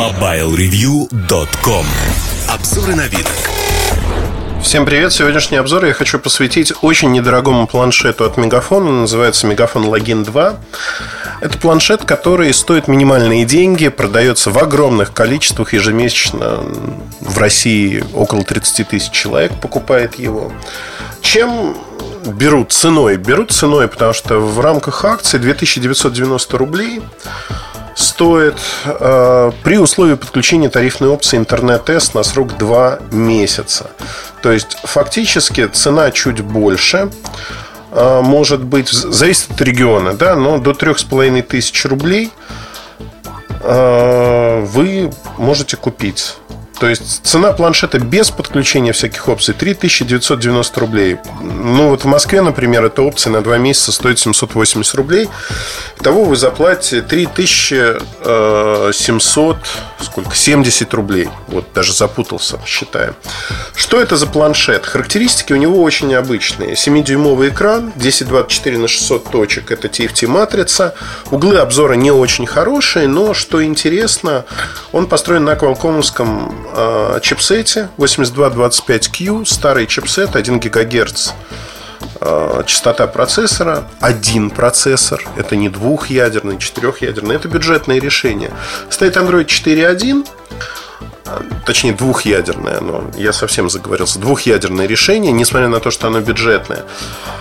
MobileReview.com Обзоры на вид. Всем привет! Сегодняшний обзор я хочу посвятить очень недорогому планшету от Мегафона. Он называется Мегафон Логин 2. Это планшет, который стоит минимальные деньги, продается в огромных количествах ежемесячно. В России около 30 тысяч человек покупает его. Чем берут ценой? Берут ценой, потому что в рамках акции 2990 рублей стоит э, при условии подключения тарифной опции интернет-тест на срок 2 месяца. То есть фактически цена чуть больше. Э, может быть, зависит от региона, да, но до 3500 рублей э, вы можете купить то есть цена планшета без подключения всяких опций 3990 рублей. Ну вот в Москве, например, эта опция на 2 месяца стоит 780 рублей. Того вы заплатите 3700 сколько? 70 рублей. Вот даже запутался, считаем. Что это за планшет? Характеристики у него очень необычные. 7-дюймовый экран, 1024 на 600 точек. Это TFT-матрица. Углы обзора не очень хорошие, но что интересно, он построен на Qualcomm'ском э, чипсете 8225Q, старый чипсет, 1 ГГц частота процессора, один процессор, это не двухъядерный, четырехъядерный, это бюджетное решение. Стоит Android 4.1, точнее двухъядерное оно, я совсем заговорился, двухъядерное решение, несмотря на то, что оно бюджетное.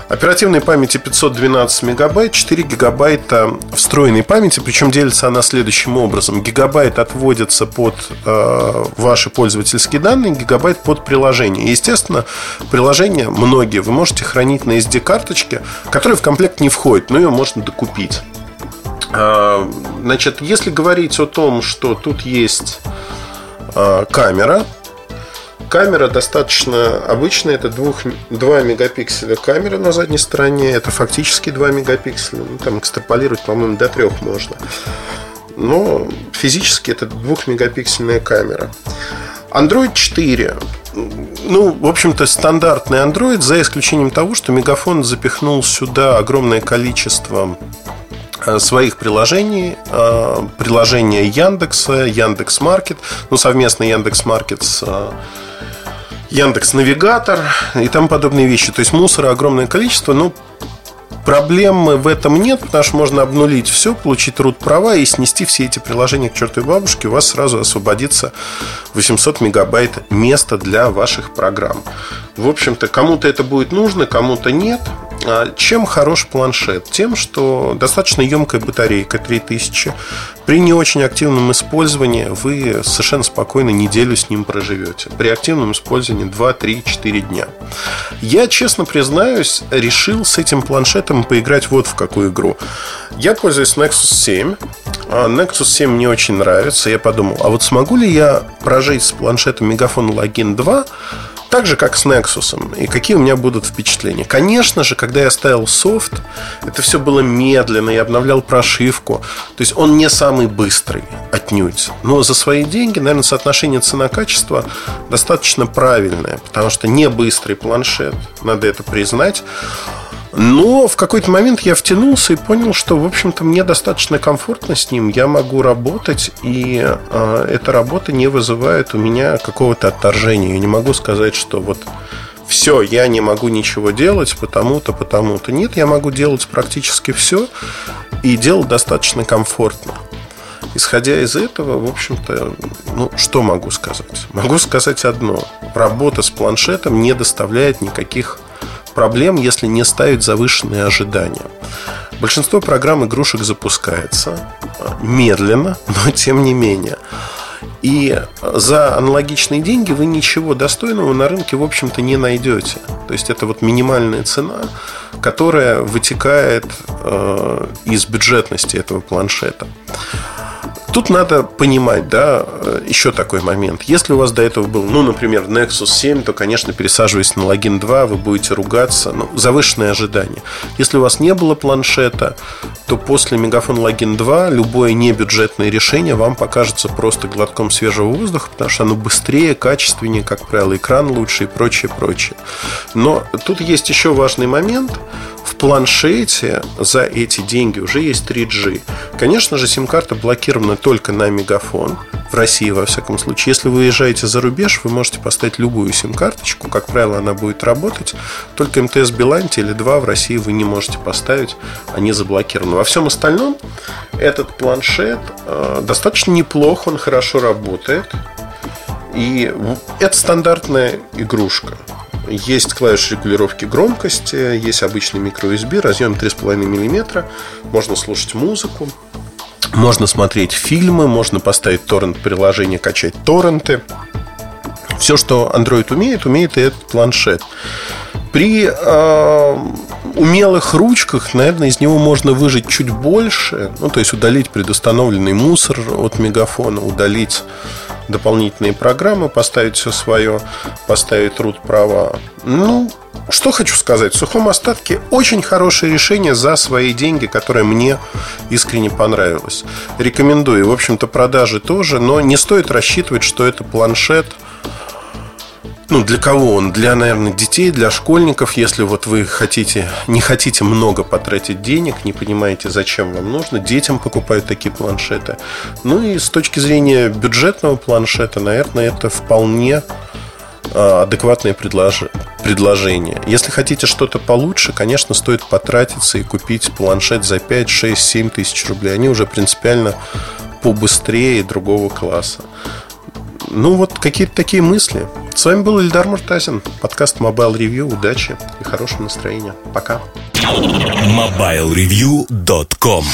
Оперативной памяти 512 мегабайт, 4 гигабайта встроенной памяти, причем делится она следующим образом. Гигабайт отводится под э, ваши пользовательские данные, гигабайт под приложение. Естественно, приложение многие вы можете хранить на SD-карточке, которая в комплект не входит, но ее можно докупить. Э, значит, если говорить о том, что тут есть камера, Камера достаточно обычная, это 2, 2 мегапикселя камера на задней стороне, это фактически 2 мегапикселя, ну, там экстраполировать, по-моему, до 3 можно. Но физически это 2 мегапиксельная камера. Android 4. Ну, в общем-то, стандартный Android, за исключением того, что Мегафон запихнул сюда огромное количество э, своих приложений, э, приложения Яндекса, Яндекс Маркет, ну, совместно Яндекс Маркет с э, Яндекс Навигатор и тому подобные вещи. То есть мусора огромное количество, но проблемы в этом нет, потому что можно обнулить все, получить root права и снести все эти приложения к чертовой бабушке. У вас сразу освободится 800 мегабайт места для ваших программ. В общем-то, кому-то это будет нужно, кому-то нет. А чем хорош планшет? Тем, что достаточно емкая батарейка 3000. При не очень активном использовании вы совершенно спокойно неделю с ним проживете. При активном использовании 2, 3, 4 дня. Я, честно признаюсь, решил с этим планшетом поиграть вот в какую игру. Я пользуюсь Nexus 7. А Nexus 7 мне очень нравится. Я подумал, а вот смогу ли я прожить с планшетом Megaphone Login 2 так же, как с Nexus. И какие у меня будут впечатления? Конечно же, когда я ставил софт, это все было медленно, я обновлял прошивку. То есть он не самый быстрый, отнюдь. Но за свои деньги, наверное, соотношение цена-качество достаточно правильное. Потому что не быстрый планшет, надо это признать. Но в какой-то момент я втянулся и понял, что, в общем-то, мне достаточно комфортно с ним. Я могу работать, и э, эта работа не вызывает у меня какого-то отторжения. Я не могу сказать, что вот все, я не могу ничего делать, потому-то, потому-то. Нет, я могу делать практически все и делать достаточно комфортно. Исходя из этого, в общем-то, ну, что могу сказать? Могу сказать одно. Работа с планшетом не доставляет никаких проблем, если не ставить завышенные ожидания. Большинство программ игрушек запускается э, медленно, но тем не менее. И за аналогичные деньги вы ничего достойного на рынке, в общем-то, не найдете. То есть это вот минимальная цена, которая вытекает э, из бюджетности этого планшета. Тут надо понимать, да, еще такой момент. Если у вас до этого был, ну, например, Nexus 7, то, конечно, пересаживаясь на логин 2, вы будете ругаться. Ну, завышенные ожидания. Если у вас не было планшета, то после Мегафон Логин 2 любое небюджетное решение вам покажется просто глотком свежего воздуха, потому что оно быстрее, качественнее, как правило, экран лучше и прочее, прочее. Но тут есть еще важный момент – в планшете за эти деньги уже есть 3G. Конечно же, сим-карта блокирована только на мегафон. в России, во всяком случае. Если вы уезжаете за рубеж, вы можете поставить любую сим-карточку. Как правило, она будет работать. Только МТС Билайн или 2 в России вы не можете поставить. Они заблокированы. Во всем остальном этот планшет э, достаточно неплох, он хорошо работает. И это стандартная игрушка. Есть клавиш регулировки громкости, есть обычный микро-USB, разъем 3,5 мм, можно слушать музыку, можно смотреть фильмы, можно поставить торрент-приложение, качать торренты. Все, что Android умеет, умеет и этот планшет. При э, умелых ручках, наверное, из него можно выжить чуть больше. Ну, то есть удалить предустановленный мусор от мегафона, удалить дополнительные программы, поставить все свое, поставить труд права. Ну, что хочу сказать, в сухом остатке очень хорошее решение за свои деньги, которое мне искренне понравилось. Рекомендую. В общем-то, продажи тоже, но не стоит рассчитывать, что это планшет – ну, для кого он? Для, наверное, детей, для школьников, если вот вы хотите, не хотите много потратить денег, не понимаете, зачем вам нужно, детям покупают такие планшеты. Ну и с точки зрения бюджетного планшета, наверное, это вполне а, адекватное предложение. Если хотите что-то получше, конечно, стоит потратиться и купить планшет за 5, 6, 7 тысяч рублей. Они уже принципиально побыстрее другого класса. Ну, вот какие-то такие мысли. С вами был Ильдар Муртазин. Подкаст Mobile Review. Удачи и хорошего настроения. Пока. MobileReview.com